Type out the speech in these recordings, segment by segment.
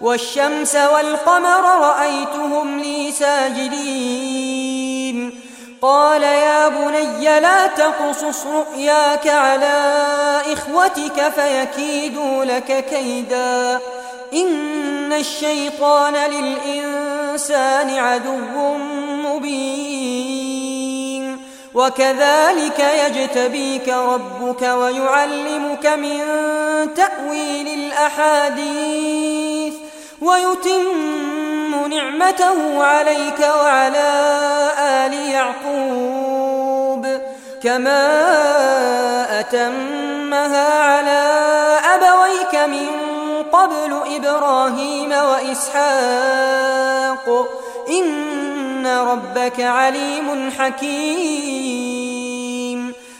والشمس والقمر رأيتهم لي ساجدين. قال يا بني لا تقصص رؤياك على إخوتك فيكيدوا لك كيدا. إن الشيطان للإنسان عدو مبين. وكذلك يجتبيك ربك ويعلمك من تأويل الأحاديث. ويتم نعمته عليك وعلى آل يعقوب كما أتمها على أبويك من قبل إبراهيم وإسحاق. إن ربك عليم حكيم.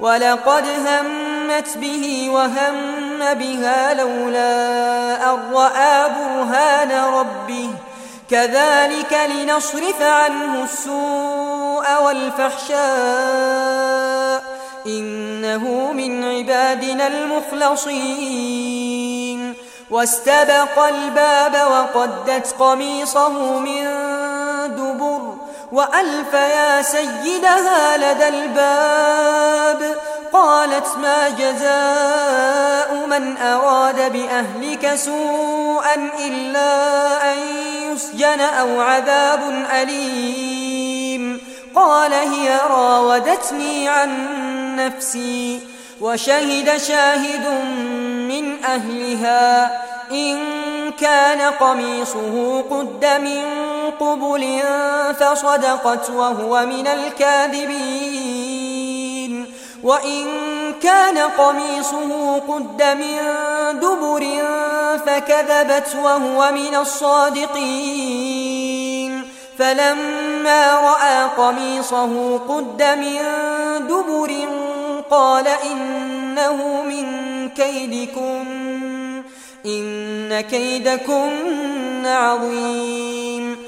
ولقد همت به وهم بها لولا أن رأى برهان ربه. كذلك لنصرف عنه السوء والفحشاء. إنه من عبادنا المخلصين. واستبق الباب وقدت قميصه من دبر. وألف يا سيدها لدى الباب. قالت ما جزاء من أراد بأهلك سوءا إلا أن يسجن أو عذاب أليم. قال هي راودتني عن نفسي وشهد شاهد من أهلها إن كان قميصه قد من قبل فصدقت وهو من الكاذبين. وإن كان قميصه قد من دبر فكذبت وهو من الصادقين. فلما رأى قميصه قد من دبر قال إنه من كيدكم إن كيدكن عظيم.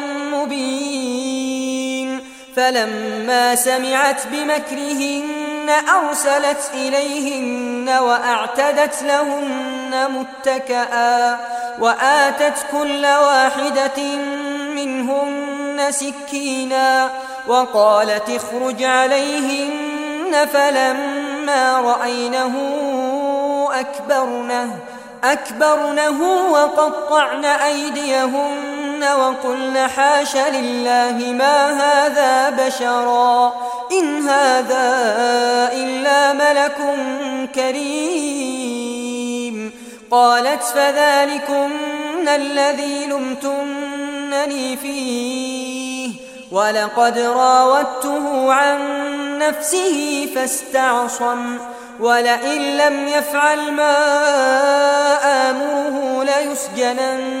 فلما سمعت بمكرهن أرسلت إليهن وأعتدت لهن متكئا وآتت كل واحدة منهن سكينا وقالت اخرج عليهن فلما رأينه أكبرنه أكبرنه وقطعن أيديهن وقلن حاش لله ما هذا بشرا إن هذا إلا ملك كريم قالت فذلكن الذي لمتنني فيه ولقد راودته عن نفسه فاستعصم ولئن لم يفعل ما آمره ليسجنن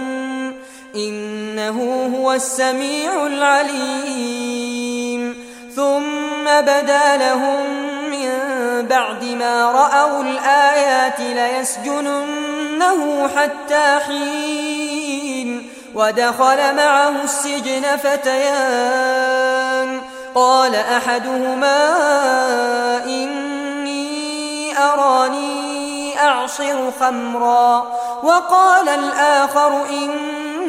إنه هو السميع العليم. ثم بدا لهم من بعد ما رأوا الآيات ليسجننه حتى حين. ودخل معه السجن فتيان. قال أحدهما إني أراني أعصر خمرا. وقال الآخر إني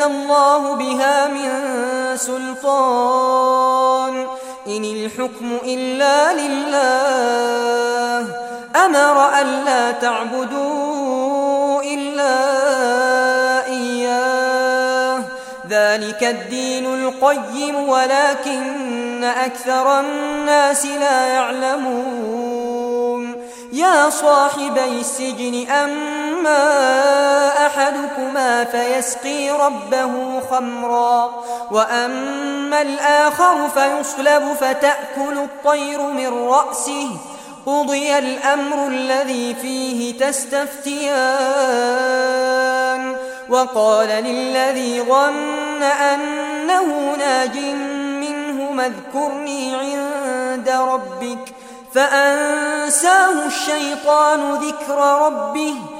أنزل الله بها من سلطان. إن الحكم إلا لله. أمر ألا تعبدوا إلا إياه. ذلك الدين القيم ولكن أكثر الناس لا يعلمون. يا صاحبي السجن أما أحدكما فيسقي ربه خمرا وأما الآخر فيصلب فتأكل الطير من رأسه. قضي الأمر الذي فيه تستفتيان. وقال للذي ظن أنه ناج منه اذكرني عند ربك فأنساه الشيطان ذكر ربه.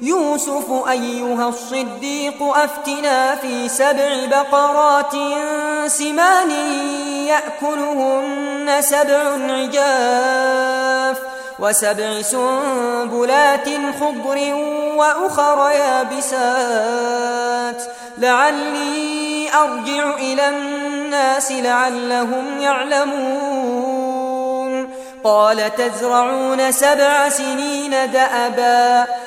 يوسف أيها الصديق أفتنا في سبع بقرات سمان يأكلهن سبع عجاف وسبع سنبلات خضر وأخر يابسات. لعلي أرجع إلى الناس لعلهم يعلمون. قال تزرعون سبع سنين دأبا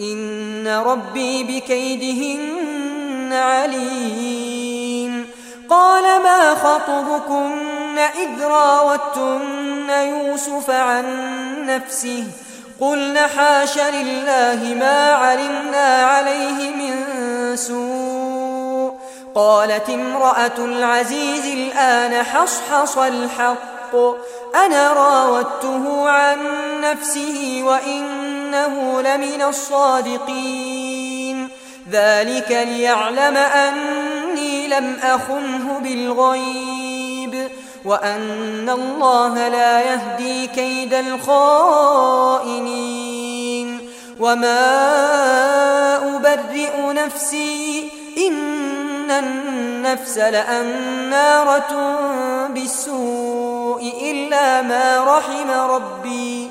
إن ربي بكيدهن عليم. قال ما خطبكن إذ راوتن يوسف عن نفسه؟ قلنا حاش لله ما علمنا عليه من سوء. قالت امرأة العزيز الآن حصحص الحق. أنا راودته عن نفسه وإنه لمن الصادقين. ذلك ليعلم أني لم أخنه بالغيب وأن الله لا يهدي كيد الخائنين. وما أبرئ نفسي إن النفس لأمارة بالسوء إلا ما رحم ربي.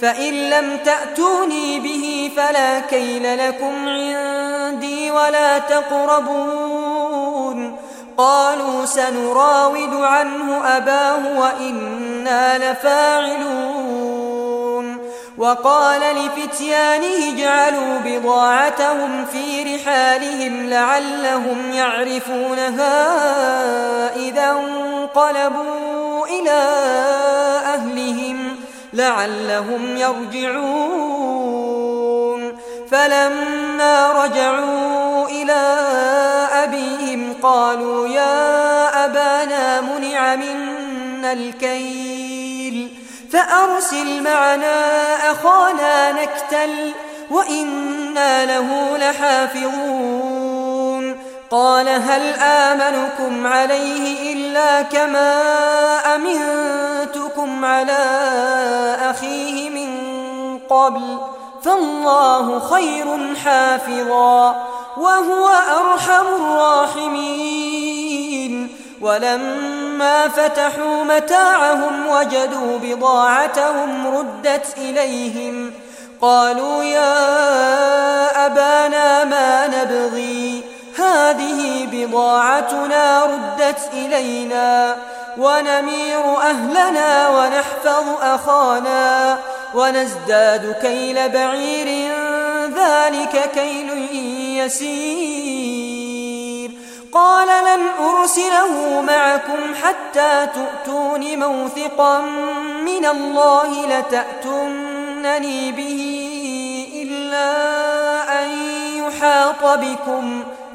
فإن لم تأتوني به فلا كيل لكم عندي ولا تقربون. قالوا سنراود عنه أباه وإنا لفاعلون. وقال لفتيانه اجعلوا بضاعتهم في رحالهم لعلهم يعرفونها إذا انقلبوا إلى أهلهم. لعلهم يرجعون. فلما رجعوا إلى أبيهم قالوا يا أبانا منع منا الكيل فأرسل معنا أخانا نكتل وإنا له لحافظون. قال هل آمنكم عليه إلا كما أمنتكم على أخيه من قبل فالله خير حافظا وهو أرحم الراحمين. ولما فتحوا متاعهم وجدوا بضاعتهم ردت إليهم قالوا يا أبانا ما نبغي؟ هذه بضاعتنا ردت إلينا. ونمير أهلنا ونحفظ أخانا ونزداد كيل بعير ذلك كيل يسير. قال لن أرسله معكم حتى تؤتون موثقا من الله لتأتنني به إلا أن يحاط بكم.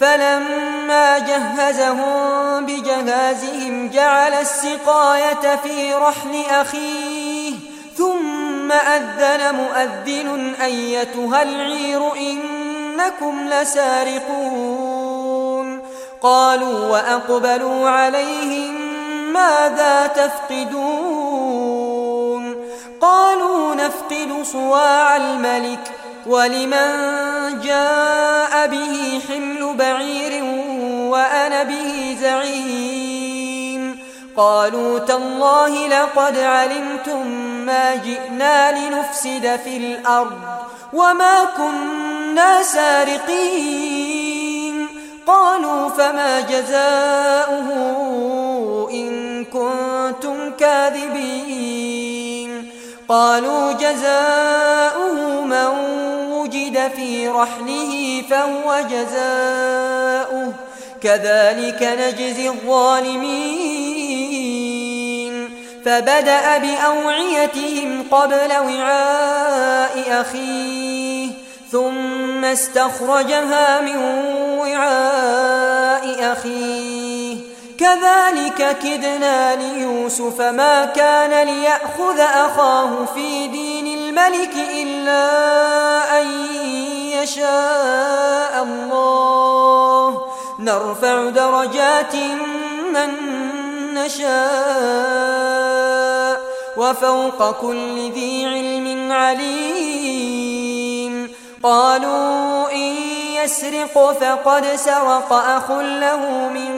فلما جهزهم بجهازهم جعل السقاية في رحل أخيه ثم أذن مؤذن أيتها العير إنكم لسارقون. قالوا وأقبلوا عليهم ماذا تفقدون؟ قالوا نفقد صواع الملك ولمن جاء به حمل بعير وأنا به زعيم. قالوا تالله لقد علمتم ما جئنا لنفسد في الأرض وما كنا سارقين. قالوا فما جزاؤه إن كنتم كاذبين. قالوا جزاؤه من في رحله فهو جزاؤه. كذلك نجزي الظالمين. فبدأ بأوعيتهم قبل وعاء أخيه ثم استخرجها من وعاء أخيه. كذلك كدنا ليوسف ما كان ليأخذ أخاه في دين الملك إلا أن يشاء الله. نرفع درجات من نشاء وفوق كل ذي علم عليم. قالوا إن يسرق فقد سرق أخ له من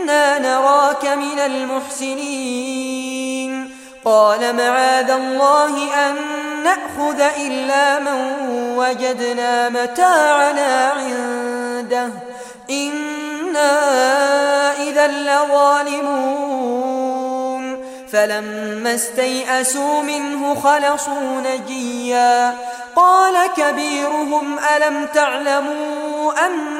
إنا نراك من المحسنين. قال معاذ الله أن نأخذ إلا من وجدنا متاعنا عنده. إنا إذا لظالمون. فلما استيئسوا منه خلصوا نجيا. قال كبيرهم ألم تعلموا أن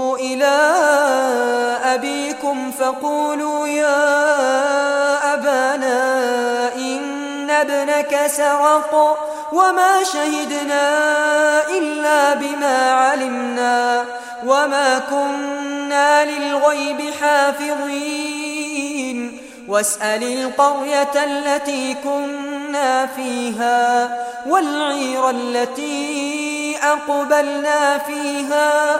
إلى أبيكم فقولوا يا أبانا إن ابنك سرق وما شهدنا إلا بما علمنا وما كنا للغيب حافظين. واسأل القرية التي كنا فيها والعير التي أقبلنا فيها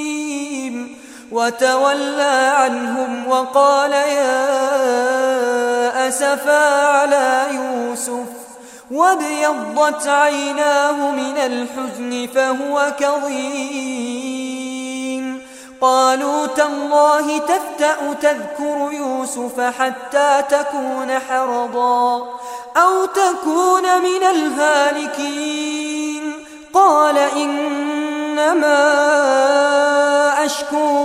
وتولى عنهم وقال يا أسفا على يوسف وابيضت عيناه من الحزن فهو كظيم. قالوا تالله تفتأ تذكر يوسف حتى تكون حرضا أو تكون من الهالكين. قال إنما